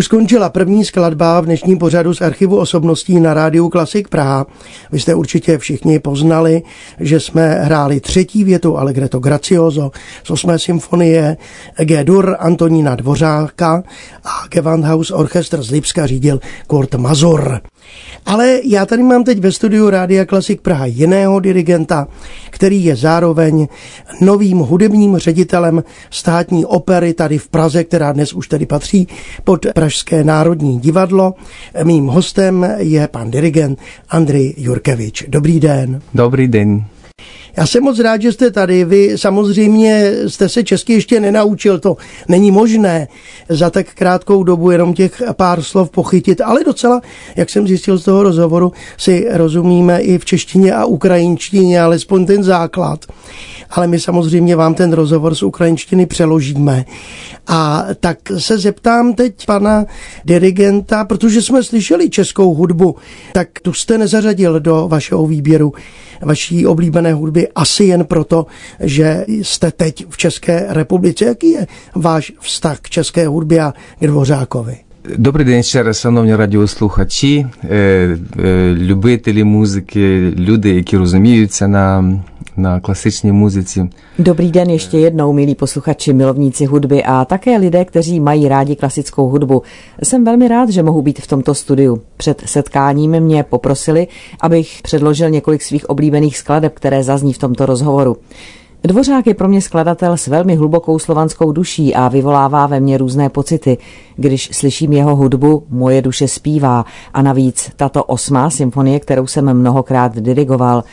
Už skončila první skladba v dnešním pořadu z archivu osobností na rádiu Klasik Praha. Vy jste určitě všichni poznali, že jsme hráli třetí větu Allegretto Gracioso z osmé symfonie G-dur Antonína Dvořáka a Gewandhaus Orchestr z Lipska řídil Kurt Mazur. Ale já tady mám teď ve studiu Rádia Klasik Praha jiného dirigenta, který je zároveň novým hudebním ředitelem státní opery tady v Praze, která dnes už tedy patří pod Pražské národní divadlo. Mým hostem je pan dirigent Andrej Jurkevič. Dobrý den. Dobrý den. Já jsem moc rád, že jste tady. Vy samozřejmě jste se česky ještě nenaučil, to není možné za tak krátkou dobu jenom těch pár slov pochytit, ale docela, jak jsem zjistil z toho rozhovoru, si rozumíme i v češtině a ukrajinštině, alespoň ten základ. Ale my samozřejmě vám ten rozhovor z ukrajinštiny přeložíme. A tak se zeptám teď pana dirigenta, protože jsme slyšeli českou hudbu, tak tu jste nezařadil do vašeho výběru vaší oblíbené hudby asi jen proto, že jste teď v České republice. Jaký je váš vztah k české hudbě a k Dvořákovi? Добрий день ще раз, шановні радіослухачі, любителі музики, люди, які розуміються на na klasiční muzici. Dobrý den ještě jednou, milí posluchači, milovníci hudby a také lidé, kteří mají rádi klasickou hudbu. Jsem velmi rád, že mohu být v tomto studiu. Před setkáním mě poprosili, abych předložil několik svých oblíbených skladeb, které zazní v tomto rozhovoru. Dvořák je pro mě skladatel s velmi hlubokou slovanskou duší a vyvolává ve mně různé pocity. Když slyším jeho hudbu, moje duše zpívá a navíc tato osmá symfonie, kterou jsem mnohokrát dirigoval,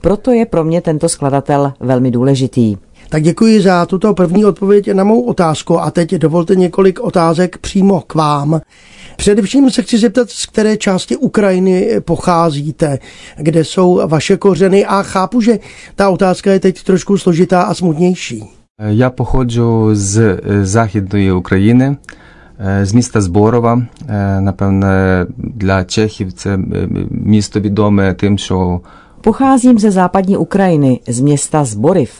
proto je pro mě tento skladatel velmi důležitý. Tak děkuji za tuto první odpověď na mou otázku a teď dovolte několik otázek přímo k vám. Především se chci zeptat, z které části Ukrajiny pocházíte, kde jsou vaše kořeny a chápu, že ta otázka je teď trošku složitá a smutnější. Já pochodzу z Західної України, з міста Зборова. Напевне, для Чехів це місто відоме тим, що Pocházím ze západní Ukrajiny, z města Zboriv.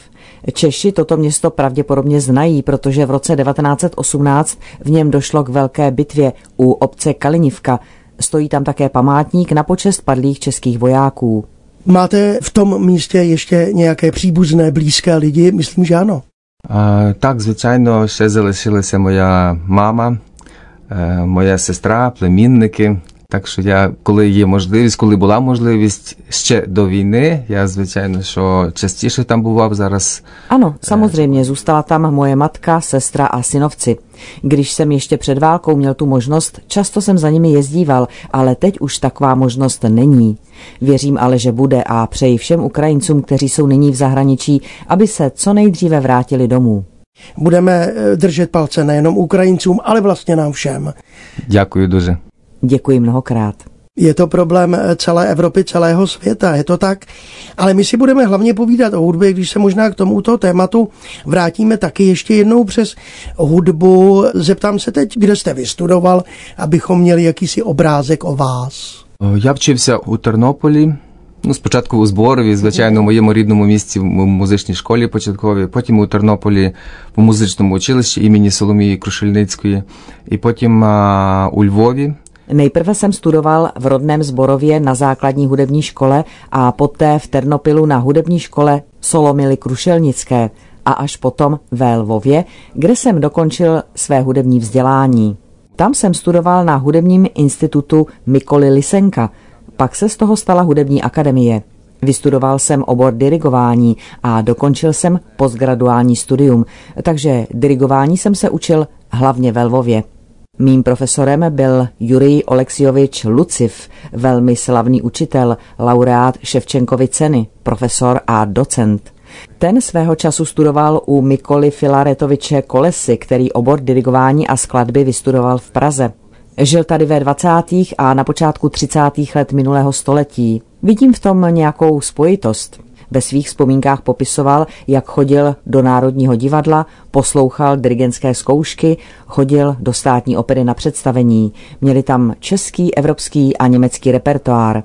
Češi toto město pravděpodobně znají, protože v roce 1918 v něm došlo k velké bitvě u obce Kalinivka. Stojí tam také památník na počest padlých českých vojáků. Máte v tom místě ještě nějaké příbuzné, blízké lidi? Myslím, že ano. А, так, звичайно, ще залишилася моя мама, моя сестра, племінники. Так що я, коли є можливість, коли була можливість ще до війни, я звичайно, що частіше tam buvав зараз. Ano, samozřejmě, zůstala tam moje matka, sestra a synovci. Když jsem ještě před válkou měl tu možnost, často jsem za nimi jezdíval, ale teď už taková možnost není. Věřím ale, že bude a přeji všem Ukrajincům, kteří jsou nyní v zahraničí, aby se co nejdříve vrátili domů. Budeme držet palce nejenom Ukrajincům, ale vlastně nám všem. Děkuji дуже. Děkuji mnohokrát. Je to problém celé Evropy, celého světa, je to tak. Ale my si budeme hlavně povídat o hudbě, když se možná k tomuto tématu vrátíme taky ještě jednou přes hudbu. Zeptám se teď, kde jste vystudoval, abychom měli jakýsi obrázek o vás. Я вчився у Тернополі. Ну, спочатку у Зборові, звичайно, у моєму рідному місці в музичній школі початковій, потім у Тернополі в музичному училищі імені Соломії Крушельницької, і потім а, у Львові Nejprve jsem studoval v rodném Zborově na základní hudební škole a poté v Ternopilu na hudební škole Solomily Krušelnické a až potom ve Lvově, kde jsem dokončil své hudební vzdělání. Tam jsem studoval na hudebním institutu Mikoly Lisenka, pak se z toho stala hudební akademie. Vystudoval jsem obor dirigování a dokončil jsem postgraduální studium, takže dirigování jsem se učil hlavně ve Lvově. Mým profesorem byl Jurij Oleksiovič Luciv, velmi slavný učitel, laureát Ševčenkovy ceny, profesor a docent. Ten svého času studoval u Mikoly Filaretoviče Kolesy, který obor dirigování a skladby vystudoval v Praze. Žil tady ve 20. a na počátku 30. let minulého století. Vidím v tom nějakou spojitost. Ve svých vzpomínkách popisoval, jak chodil do Národního divadla, poslouchal dirigentské zkoušky, chodil do státní opery na představení. Měli tam český, evropský a německý repertoár.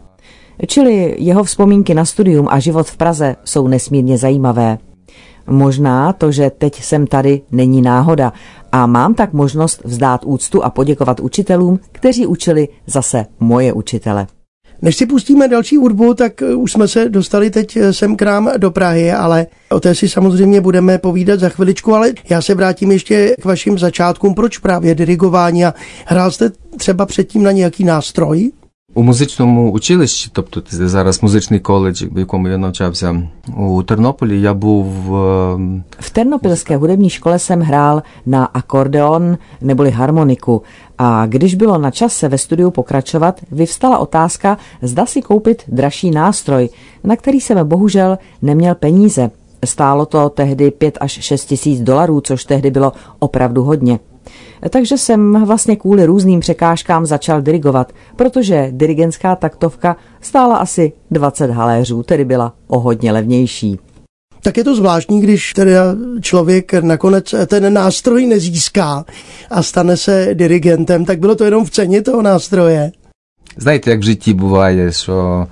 Čili jeho vzpomínky na studium a život v Praze jsou nesmírně zajímavé. Možná to, že teď jsem tady, není náhoda a mám tak možnost vzdát úctu a poděkovat učitelům, kteří učili zase moje učitele. Než si pustíme další hudbu, tak eh, už jsme se dostali teď eh, sem k nám do Prahy, ale o té si samozřejmě budeme povídat za chviličku, ale já se vrátím ještě k vašim začátkům. Proč právě dirigování a hrál jste třeba předtím na nějaký nástroj? У музичному училищі, тобто це зараз музичний коледж, в якому я навчався у Тернополі, я був v Ternopilské hudební škole jsem hrál na akordeon neboli harmoniku a když bylo na čase ve studiu pokračovat, vyvstala otázka, zda si koupit dražší nástroj, na který jsem bohužel neměl peníze. Stálo to tehdy 5 až 6 tisíc dolarů, což tehdy bylo opravdu hodně. Takže jsem vlastně kvůli různým překážkám začal dirigovat, protože dirigentská taktovka stála asi 20 haléřů, tedy byla o hodně levnější Tak je to zvláštní, když teda člověk nakonec ten nástroj nezíská a stane se dirigentem, tak bylo to jenom v ceně toho nástroje. Знаєте, jak v žití буває, що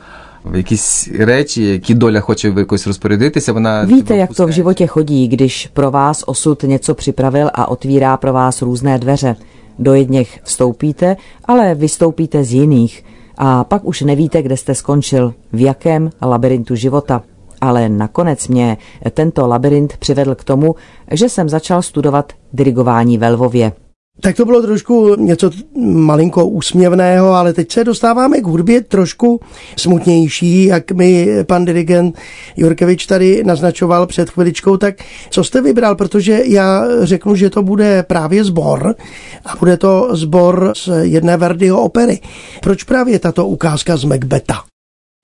якісь речі, які доля хоче якось розпорядитися, вона Víte, jak to v životě chodí, když pro vás osud něco připravil a otvírá pro vás různé dveře. Do jedněch vstoupíte, ale vystoupíte z jiných. A pak už nevíte, kde jste skončil, v jakém labirintu života. Ale nakonec mě tento labirint přivedl k tomu, že jsem začal studovat dirigování ve Lvově. Tak to bylo trošku něco malinko úsměvného, ale teď se dostáváme k hudbě trošku smutnější, jak mi pan dirigent Jurkevič tady naznačoval před chviličkou, tak co jste vybral, protože já řeknu, že to bude právě sbor a bude to sbor z jedné Verdiho opery. Proč právě tato ukázka z Macbeta?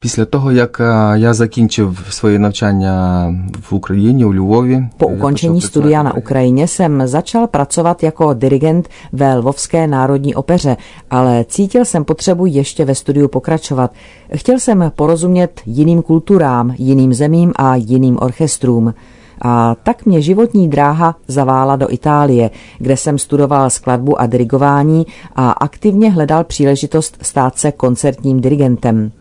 Після того, як я закінчив своє навчання в Україні у Львові, po ukončení studia na Ukrajině jsem začal pracovat jako dirigent ve Lvovské národní opeře, ale cítil jsem potřebu ještě ve studiu pokračovat. Chtěl jsem porozumět jiným kulturám, jiným zemím a jiným orchestrům. A tak mě životní dráha zavála do Itálie, kde jsem studoval skladbu a dirigování a aktivně hledal příležitost stát se koncertním dirigentem.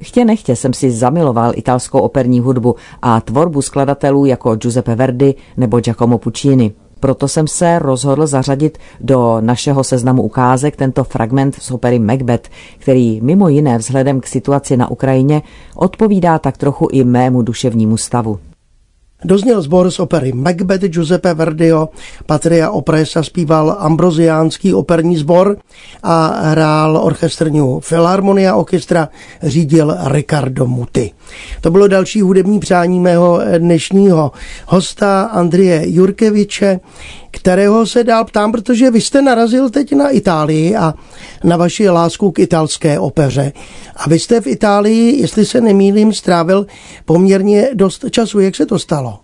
Chtě nechtě jsem si zamiloval italskou operní hudbu a tvorbu skladatelů jako Giuseppe Verdi nebo Giacomo Puccini. Proto jsem se rozhodl zařadit do našeho seznamu ukázek tento fragment z opery Macbeth, který mimo jiné vzhledem k situaci na Ukrajině odpovídá tak trochu i mému duševnímu stavu. Dozněl sbor z opery Macbeth Giuseppe Verdio, Patria Opresa zpíval ambroziánský operní sbor a hrál orchestr New Philharmonia Orchestra, řídil Ricardo Muti. To bylo další hudební přání mého dnešního hosta Andrie Jurkeviče, kterého se dál ptám, protože vy jste narazil teď na Itálii a na vaši lásku k italské opeře. A vy jste v Itálii, jestli se nemýlím, strávil poměrně dost času. Jak se to stalo?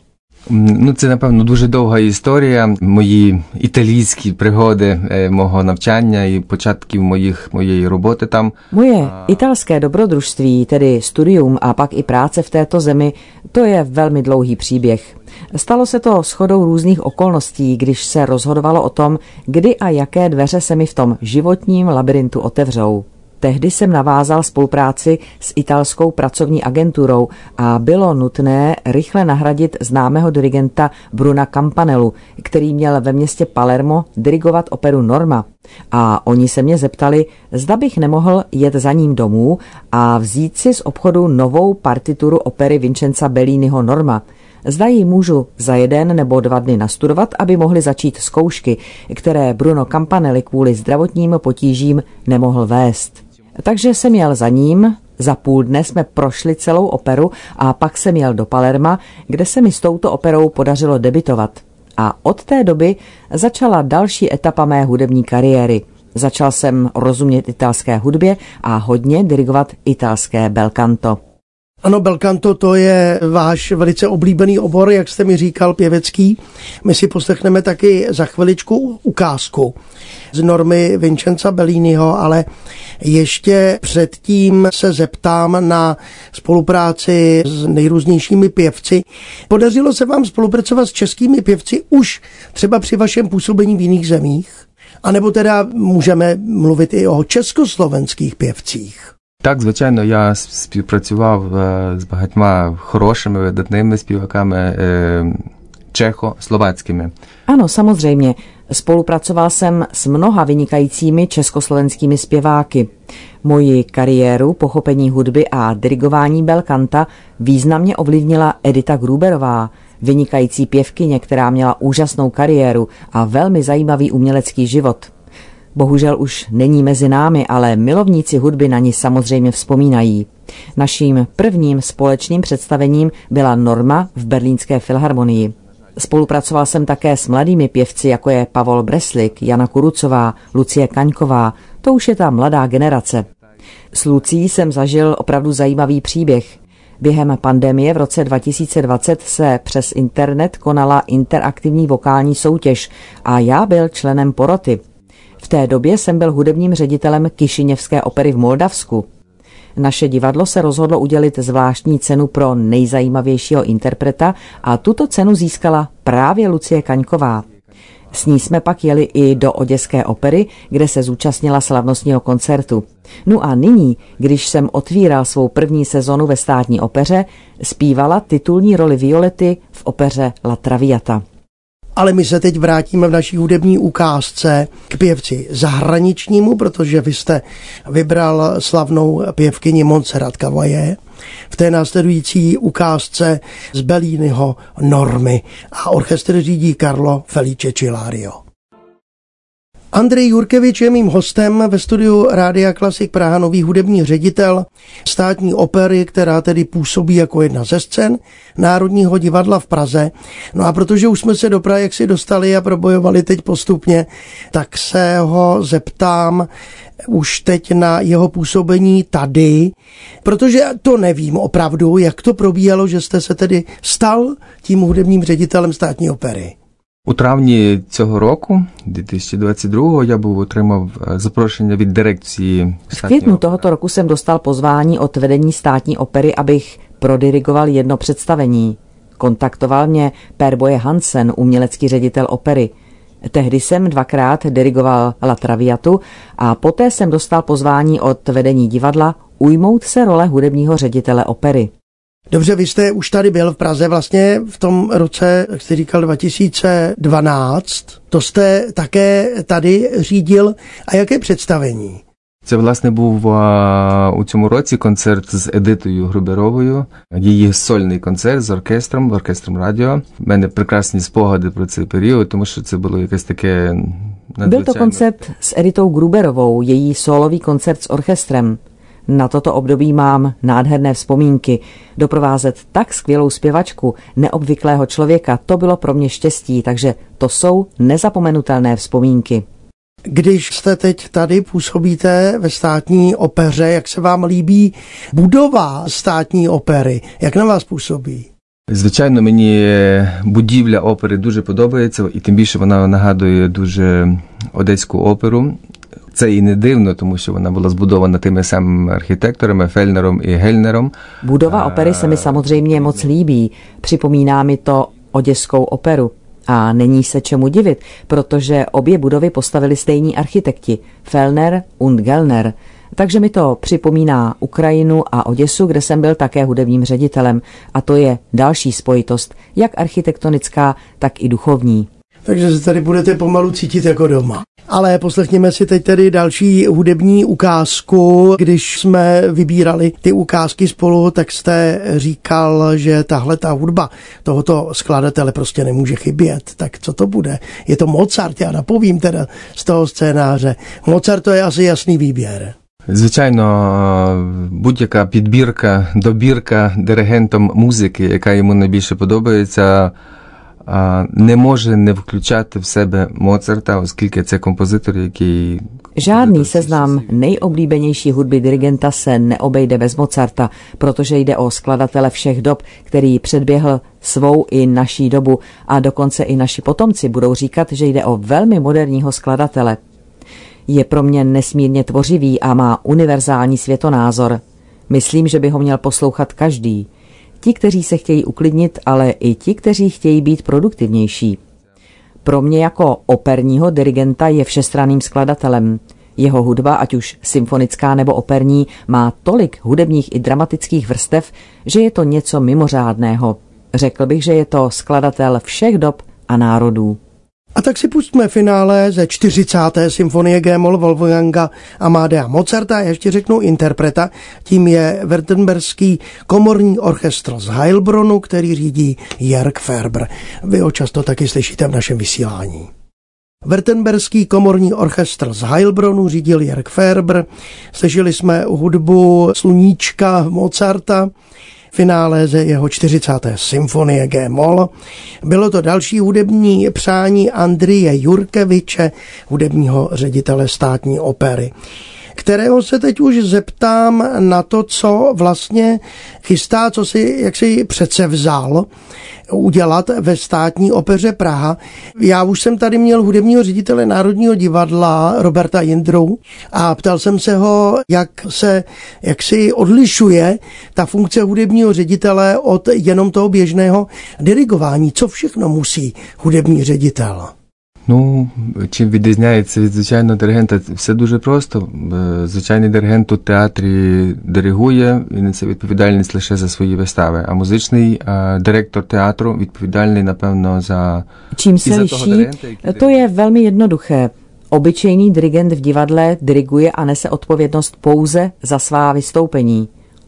Ну, це напевно дуже довга історія. Мої італійські пригоди мого навчання і початків моїх моєї роботи там. Moje italské dobrodružství, tedy studium a pak i práce v této zemi, to je velmi dlouhý příběh. Stalo se to shodou různých okolností, když se rozhodovalo o tom, kdy a jaké dveře se mi v tom životním labirintu otevřou. Tehdy jsem navázal spolupráci s italskou pracovní agenturou a bylo nutné rychle nahradit známého dirigenta Bruna Campanellu, který měl ve městě Palermo dirigovat operu Norma. A oni se mě zeptali, zda bych nemohl jet za ním domů a vzít si z obchodu novou partituru opery Vincenza Belliniho Norma. Zda ji můžu za jeden nebo dva dny nastudovat, aby mohly začít zkoušky, které Bruno Campanelli kvůli zdravotním potížím nemohl vést. Takže jsem jel za ním, za půl dne jsme prošli celou operu a pak jsem jel do Palerma, kde se mi s touto operou podařilo debitovat. A od té doby začala další etapa mé hudební kariéry. Začal jsem rozumět italské hudbě a hodně dirigovat italské belcanto. Ano, belcanto to je váš velice oblíbený obor, jak jste mi říkal, pěvecký. My si poslechneme taky za chviličku ukázku z normy Vincenza Belliniho, ale ještě předtím se zeptám na spolupráci s nejrůznějšími pěvci. Podařilo se vám spolupracovat s českými pěvci už třeba při vašem působení v jiných zemích? A nebo teda můžeme mluvit i o československých pěvcích? Так, звичайно, я співпрацював з багатьма хорошими видатними співаками čecho-slovenskými. Ano, samozřejmě. Spolupracoval jsem s mnoha vynikajícími československými zpěváky. Moji kariéru, pochopení hudby a dirigování belkanta významně ovlivnila Edita Gruberová, vynikající pěvkyně, která měla úžasnou kariéru a velmi zajímavý umělecký život. Bohužel už není mezi námi, ale milovníci hudby na ní samozřejmě vzpomínají. Naším prvním společným představením byla Norma v Berlínské filharmonii. Spolupracoval jsem také s mladými pěvci, jako je Pavol Breslik, Jana Kurucová, Lucie Kaňková, to už je ta mladá generace. S Lucí jsem zažil opravdu zajímavý příběh. Během pandemie v roce 2020 se přes internet konala interaktivní vokální soutěž a já byl členem poroty. V té době jsem byl hudebním ředitelem Kišiněvské opery v Moldavsku. Naše divadlo se rozhodlo udělit zvláštní cenu pro nejzajímavějšího interpreta a tuto cenu získala právě Lucie Kaňková. S ní jsme pak jeli i do Oděské opery, kde se zúčastnila slavnostního koncertu. No a nyní, když jsem otvíral svou první sezonu ve státní opeře, zpívala titulní roli Violety v opeře La Traviata. Ale my se teď vrátíme v naší hudební ukázce k pěvci zahraničnímu, protože vy jste vybral slavnou pěvkyni Montserrat Cavaillé v té následující ukázce z Belínyho Normy a orchestr řídí Carlo Felice Cilario. Andrej Jurkevič je mým hostem ve studiu Rádia Klasik Praha, nový hudební ředitel státní opery, která tedy působí jako jedna ze scén Národního divadla v Praze. No a protože už jsme se do Prahy si dostali a probojovali teď postupně, tak se ho zeptám už teď na jeho působení tady, protože to nevím opravdu, jak to probíhalo, že jste se tedy stal tím hudebním ředitelem státní opery. У травні цього року, 2022, я був отримав запрошення від дирекції. V květnu tohoto roku jsem dostal pozvání od vedení státní opery, abych prodirigoval jedno představení. Kontaktoval mě Per Boje Hansen, umělecký ředitel opery. Tehdy jsem dvakrát dirigoval La Traviatu a poté jsem dostal pozvání od vedení divadla ujmout se role hudebního ředitele opery. Dobře, vy jste už tady byl v Praze vlastně v tom roce, jak jste říkal, 2012. To jste také tady řídil. A jaké představení? Це власне був у цьому році концерт з Едитою Груберовою, її сольний концерт з оркестром, оркестром радіо. У мене прекрасні спогади про цей період, тому що це було якесь таке Byl to koncert s Editou Gruberovou, její solový koncert s orchestrem. Na toto období mám nádherné vzpomínky. Doprovázet tak skvělou zpěvačku, neobvyklého člověka, to bylo pro mě štěstí, takže to jsou nezapomenutelné vzpomínky. Když jste teď tady, působíte ve státní opeře, jak se vám líbí budova státní opery? Jak na vás působí? Звичайно, мені будівля опери дуже подобається, і тим більше вона нагадує дуже одеську оперу. Це і не дивно, тому що вона була збудована тими самими архітекторами Фельнером і Гельнером. Budova opery se mi samozřejmě moc líbí. Připomíná mi to oděskou operu. A není se čemu divit, protože obě budovy postavili stejní architekti, Fellner und Gellner. Takže mi to připomíná Ukrajinu a Oděsu, kde jsem byl také hudebním ředitelem. A to je další spojitost, jak architektonická, tak i duchovní. Takže se tady budete pomalu cítit jako doma. Ale poslechněme si teď tedy další hudební ukázku. Když jsme vybírali ty ukázky spolu, tak jste říkal, že tahle ta hudba tohoto skladatele prostě nemůže chybět. Tak co to bude? Je to Mozart, já napovím teda z toho scénáře. Mozart to je asi jasný výběr. Звичайно, будь-яка підбірка, добірка диригентом музики, яка йому найбільше подобається, не може не включати в себе Моцарта, оскільки це композитор, який Žádný seznam nejoblíbenější hudby dirigenta se neobejde bez Mozarta, protože jde o skladatele všech dob, který předběhl svou i naší dobu a dokonce i naši potomci budou říkat, že jde o velmi moderního skladatele. Je pro mě nesmírně tvořivý a má univerzální světonázor. Myslím, že by ho měl poslouchat každý – ti, kteří se chtějí uklidnit, ale i ti, kteří chtějí být produktivnější. Pro mě jako operního dirigenta je všestranným skladatelem. Jeho hudba, ať už symfonická nebo operní, má tolik hudebních i dramatických vrstev, že je to něco mimořádného. Řekl bych, že je to skladatel všech dob a národů. A tak si pustíme finále ze 40. symfonie G-moll Wolfganga Amadea Mozarta. Ještě řeknu interpreta. Tím je Württemberský komorní orchestr z Heilbronu, který řídí Jörg Ferber. Vy ho často taky slyšíte v našem vysílání. Württemberský komorní orchestr z Heilbronu řídil Jörg Ferber. Slyšeli jsme hudbu Sluníčka Mozarta finále ze jeho 40. symfonie G-moll. Bylo to další hudební přání Andrie Jurkeviče, hudebního ředitele státní opery kterého se teď už zeptám na to, co vlastně chystá, co si, jak si přece vzal udělat ve státní opeře Praha. Já už jsem tady měl hudebního ředitele Národního divadla Roberta Jindrou a ptal jsem se ho, jak se, jak si odlišuje ta funkce hudebního ředitele od jenom toho běžného dirigování. Co všechno musí hudební ředitel? Ну, чим відрізняється від звичайного диригента, все дуже просто. Звичайний диригент у театрі диригує, він несе відповідальність лише за свої вистави, а музичний а, директор театру відповідальний, напевно, за Čím se liší, to je velmi jednoduché. Obyčejný dirigent v divadle diriguje a nese odpovědnost pouze za svá vystoupení.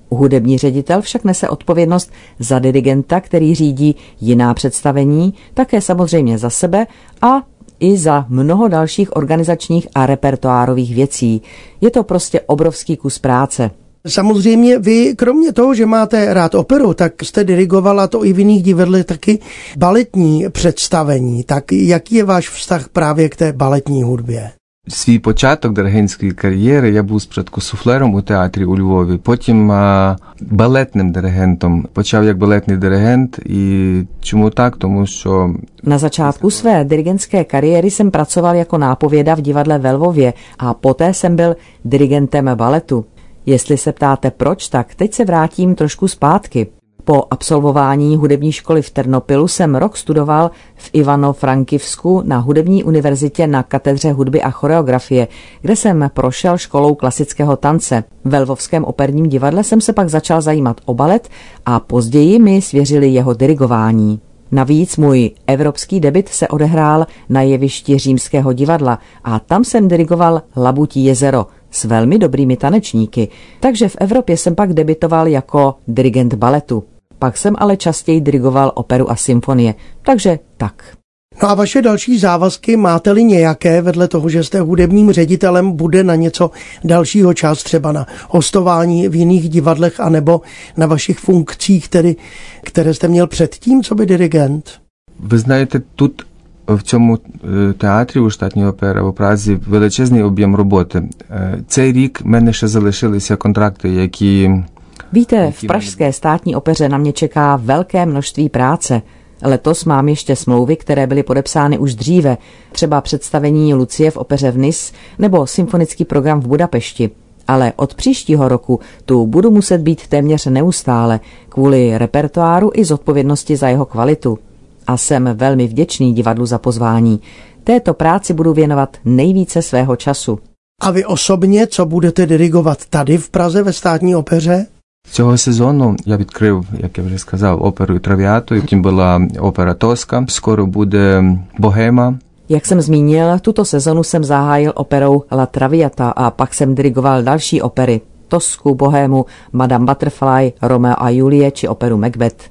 Hudební ředitel však nese odpovědnost za dirigenta, který řídí jiná představení, také samozřejmě za sebe a i za mnoho dalších organizačních a repertoárových věcí. Je to prostě obrovský kus práce. Samozřejmě vy, kromě toho, že máte rád operu, tak jste dirigovala to i v jiných divadlech taky baletní představení. Tak jaký je váš vztah právě k té baletní hudbě? Свій початок диригентської кар'єри я був спочатку суфлером у театрі у Львові, потім а, балетним диригентом. Почав як балетний диригент. І чому так? Тому що Na začátku své dirigentské kariéry jsem pracoval jako nápověda v divadle ve Lvově a poté jsem byl dirigentem baletu. Jestli se ptáte proč, tak teď se vrátím trošku zpátky. Po absolvování hudební školy v Ternopilu jsem rok studoval v Ivano-Frankivsku na hudební univerzitě na katedře hudby a choreografie, kde jsem prošel školou klasického tance. Ve Lvovském operním divadle jsem se pak začal zajímat o balet a později mi svěřili jeho dirigování. Navíc můj evropský debit se odehrál na jevišti Římského divadla a tam jsem dirigoval Labutí jezero s velmi dobrými tanečníky, takže v Evropě jsem pak debitoval jako dirigent baletu. Pak jsem ale častěji dirigoval operu a symfonie, takže tak. No a vaše další závazky máte-li nějaké, vedle toho, že jste hudebním ředitelem, bude na něco dalšího čas, třeba na hostování v jiných divadlech, anebo na vašich funkcích, tedy, které jste měl předtím, co by dirigent? ви знаєте, тут в цьому е, театрі у штатній опера у Празі величезний об'єм роботи. Е, Цей рік в мене ще залишилися контракти, які Víte, v Pražské státní opeře na mě čeká velké množství práce. Letos mám ještě smlouvy, které byly podepsány už dříve, třeba představení Lucie v opeře v Nis nebo symfonický program v Budapešti. Ale od příštího roku tu budu muset být téměř neustále kvůli repertoáru i zodpovědnosti za jeho kvalitu. A jsem velmi vděčný divadlu za pozvání. Této práci budu věnovat nejvíce svého času. A vy osobně, co budete dirigovat tady v Praze ve státní opeře? Цього сезону я відкрив, як я вже сказав, оперу Травіату. Потім була опера Тоска. Скоро буде Богема. Jak jsem zmínil, tuto sezonu jsem zahájil operou La Traviata a pak jsem dirigoval další opery. Tosku, Bohému, Madame Butterfly, Romeo a Julie či operu Macbeth.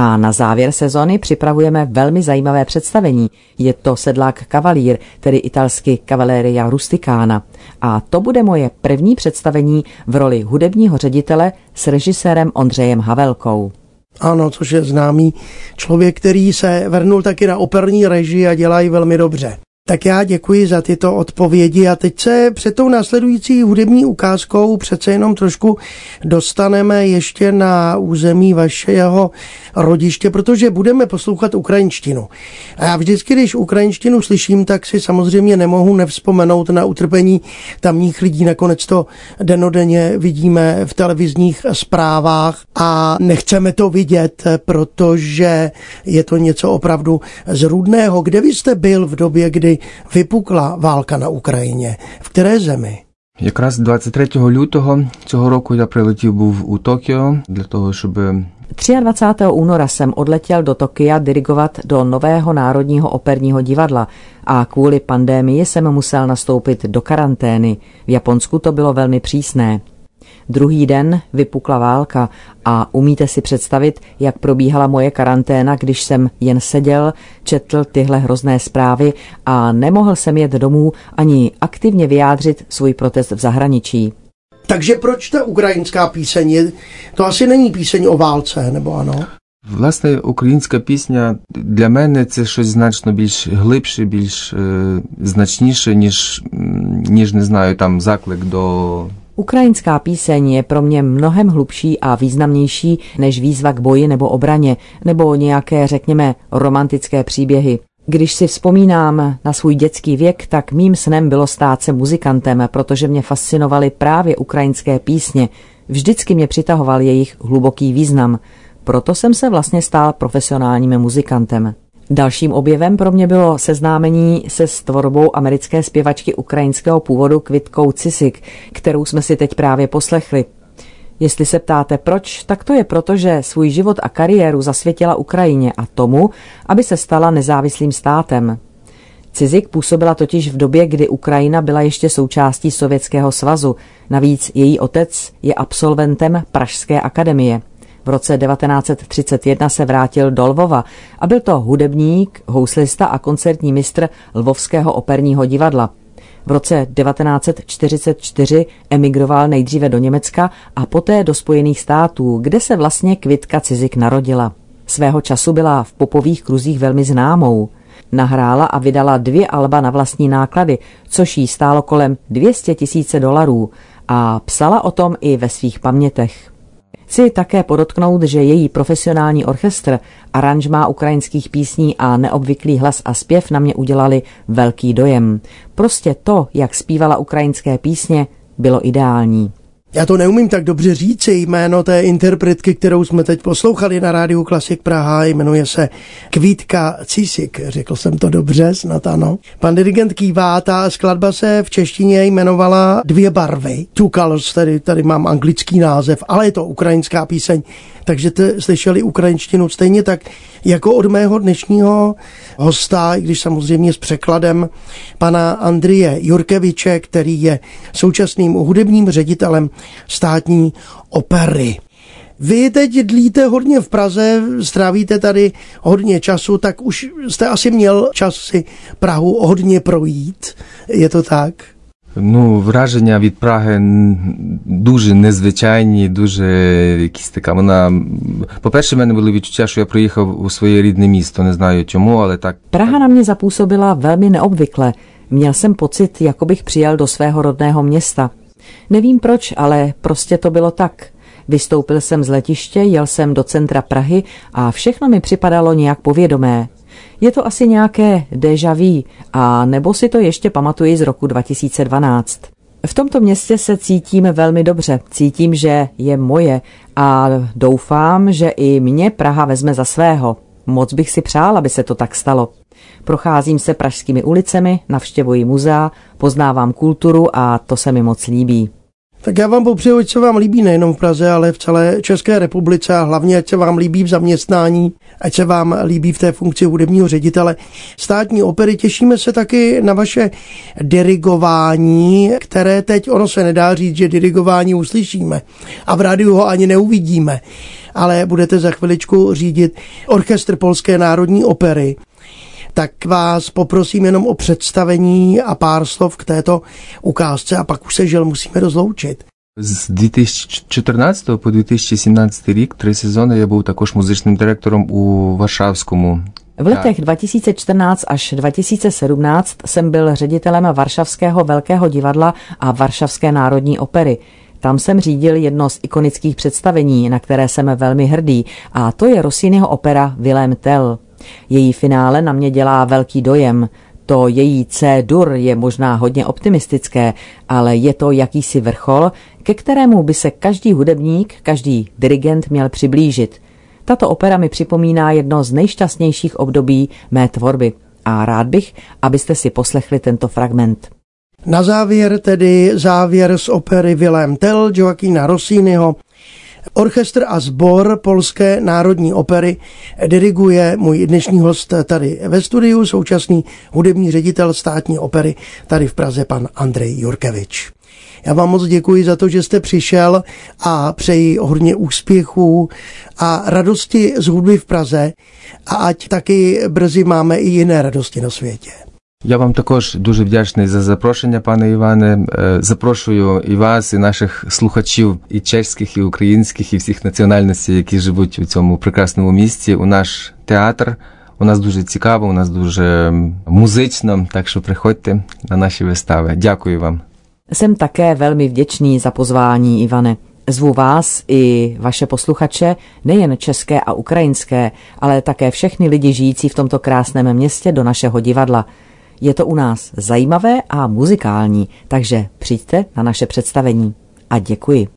A na závěr sezony připravujeme velmi zajímavé představení. Je to sedlák kavalír, tedy italsky Cavalleria Rusticana. A to bude moje první představení v roli hudebního ředitele s režisérem Ondřejem Havelkou. Ano, což je známý člověk, který se vrnul taky na operní režii a dělá ji velmi dobře. Tak já děkuji za tyto odpovědi a teď se před tou následující hudební ukázkou přece jenom trošku dostaneme ještě na území vašeho rodiště, protože budeme poslouchat ukrajinštinu. A já vždycky, když ukrajinštinu slyším, tak si samozřejmě nemohu nevzpomenout na utrpení tamních lidí. Nakonec to denodenně vidíme v televizních zprávách a nechceme to vidět, protože je to něco opravdu zrůdného. Kde vy jste byl v době, kdy kdy vypukla válka na Ukrajině. V které zemi? Якраз 23 лютого цього року я прилетів був у Токіо для того, щоб 23. února jsem odletěl do Tokia dirigovat do nového Národního operního divadla a kvůli pandémii jsem musel nastoupit do karantény. V Japonsku to bylo velmi přísné. Druhý den vypukla válka a umíte si představit, jak probíhala moje karanténa, když jsem jen seděl, četl tyhle hrozné zprávy a nemohl jsem jet domů ani aktivně vyjádřit svůj protest v zahraničí. Takže proč ta ukrajinská píseň je, to asi není píseň o válce, nebo ano? Власне, українська пісня для мене це щось значно більш глибше, більш е, значніше, ніж, ніж не знаю, там заклик до Ukrajinská píseň je pro mě mnohem hlubší a významnější než výzva k boji nebo obraně, nebo nějaké, řekněme, romantické příběhy. Když si vzpomínám na svůj dětský věk, tak mým snem bylo stát se muzikantem, protože mě fascinovaly právě ukrajinské písně. Vždycky mě přitahoval jejich hluboký význam. Proto jsem se vlastně stal profesionálním muzikantem. Dalším objevem pro mě bylo seznámení se s tvorbou americké zpěvačky ukrajinského původu Kvitkou Cisik, kterou jsme si teď právě poslechli. Jestli se ptáte proč, tak to je proto, že svůj život a kariéru zasvětila Ukrajině a tomu, aby se stala nezávislým státem. Cizik působila totiž v době, kdy Ukrajina byla ještě součástí Sovětského svazu. Navíc její otec je absolventem Pražské akademie. V roce 1931 se vrátil do Lvova a byl to hudebník, houslista a koncertní mistr Lvovského operního divadla. V roce 1944 emigroval nejdříve do Německa a poté do Spojených států, kde se vlastně Kvitka Cizik narodila. Svého času byla v popových kruzích velmi známou. Nahrála a vydala dvě alba na vlastní náklady, což jí stálo kolem 200 tisíce dolarů a psala o tom i ve svých pamětech. Chci také podotknout, že její profesionální orchestr, aranžmá ukrajinských písní a neobvyklý hlas a zpěv na mě udělali velký dojem. Prostě to, jak zpívala ukrajinské písně, bylo ideální. Já to neumím tak dobře říci. Jméno té interpretky, kterou jsme teď poslouchali na rádiu Klasik Praha, jmenuje se Kvítka Cisik. Řekl jsem to dobře, snad ano. Pan dirigent kývá, ta skladba se v češtině jmenovala Dvě barvy. Two Colors, tady, tady mám anglický název, ale je to ukrajinská píseň takže jste slyšeli ukrajinštinu stejně tak jako od mého dnešního hosta, i když samozřejmě s překladem pana Andrie Jurkeviče, který je současným hudebním ředitelem státní opery. Vy teď dlíte hodně v Praze, strávíte tady hodně času, tak už jste asi měl čas si Prahu hodně projít. Je to tak? Ну, враження від Праги дуже незвичайні, дуже якісь така. Вона, по-перше, в мене були відчуття, що я приїхав у своє рідне місто. Не знаю чому, ale tak. Praha na mě zapůsobila velmi neobvykle. Měl jsem pocit, jako bych přijel do svého rodného města. Nevím proč, ale prostě to bylo tak. Vystoupil jsem z letiště, jel jsem do centra Prahy a všechno mi připadalo nějak povědomé. Je to asi nějaké déjà vu, a nebo si to ještě pamatuji z roku 2012. V tomto městě se cítím velmi dobře, cítím, že je moje a doufám, že i mě Praha vezme za svého. Moc bych si přál, aby se to tak stalo. Procházím se pražskými ulicemi, navštěvuji muzea, poznávám kulturu a to se mi moc líbí. Tak já vám popřeju, ať se vám líbí nejenom v Praze, ale v celé České republice a hlavně, ať se vám líbí v zaměstnání, ať se vám líbí v té funkci hudebního ředitele státní opery. Těšíme se taky na vaše dirigování, které teď, ono se nedá říct, že dirigování uslyšíme a v rádiu ho ani neuvidíme, ale budete za chviličku řídit orchestr Polské národní opery tak vás poprosím jenom o představení a pár slov k této ukázce a pak už se žel musíme rozloučit. З 2014 по 2017 рік три сезони я був також музичним директором у Варшавському. V letech 2014 až 2017 jsem byl ředitelem Varšavského velkého divadla a Varšavské národní opery. Tam jsem řídil jedno z ikonických představení, na které jsem velmi hrdý, a to je Rossiniho opera Willem Tell. Její finále na mě dělá velký dojem. To její C-dur je možná hodně optimistické, ale je to jakýsi vrchol, ke kterému by se každý hudebník, každý dirigent měl přiblížit. Tato opera mi připomíná jedno z nejšťastnějších období mé tvorby. a rád bych, abyste si poslechli tento fragment. Na závěr tedy závěr z opery Willem Tell Joaquina Rossiniho. Orchestr a sbor Polské národní opery diriguje můj dnešní host tady ve studiu, současný hudební ředitel státní opery tady v Praze, pan Andrej Jurkevič. Já vám moc děkuji za to, že jste přišel a přeji hodně úspěchů a radosti z hudby v Praze a ať taky brzy máme i jiné radosti na světě. Я вам також дуже вдячний за запрошення, пане Іване. Запрошую і вас, і наших слухачів, і чеських, і українських, і всіх національностей, які живуть у цьому прекрасному місті, у наш театр. У нас дуже цікаво, у нас дуже музично, так що приходьте на наші вистави. Дякую вам. Jsem také velmi vděčný za pozvání, Ivane. Zvu vás i vaše posluchače, nejen české a ukrajinské, ale také všechny lidi žijící v tomto krásném městě do našeho divadla. Je to u nás zajímavé a muzikální, takže přijďte na naše představení. A děkuji.